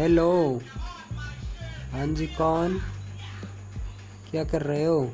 Hello हाँ जी कौन? क्या कर रहे हो?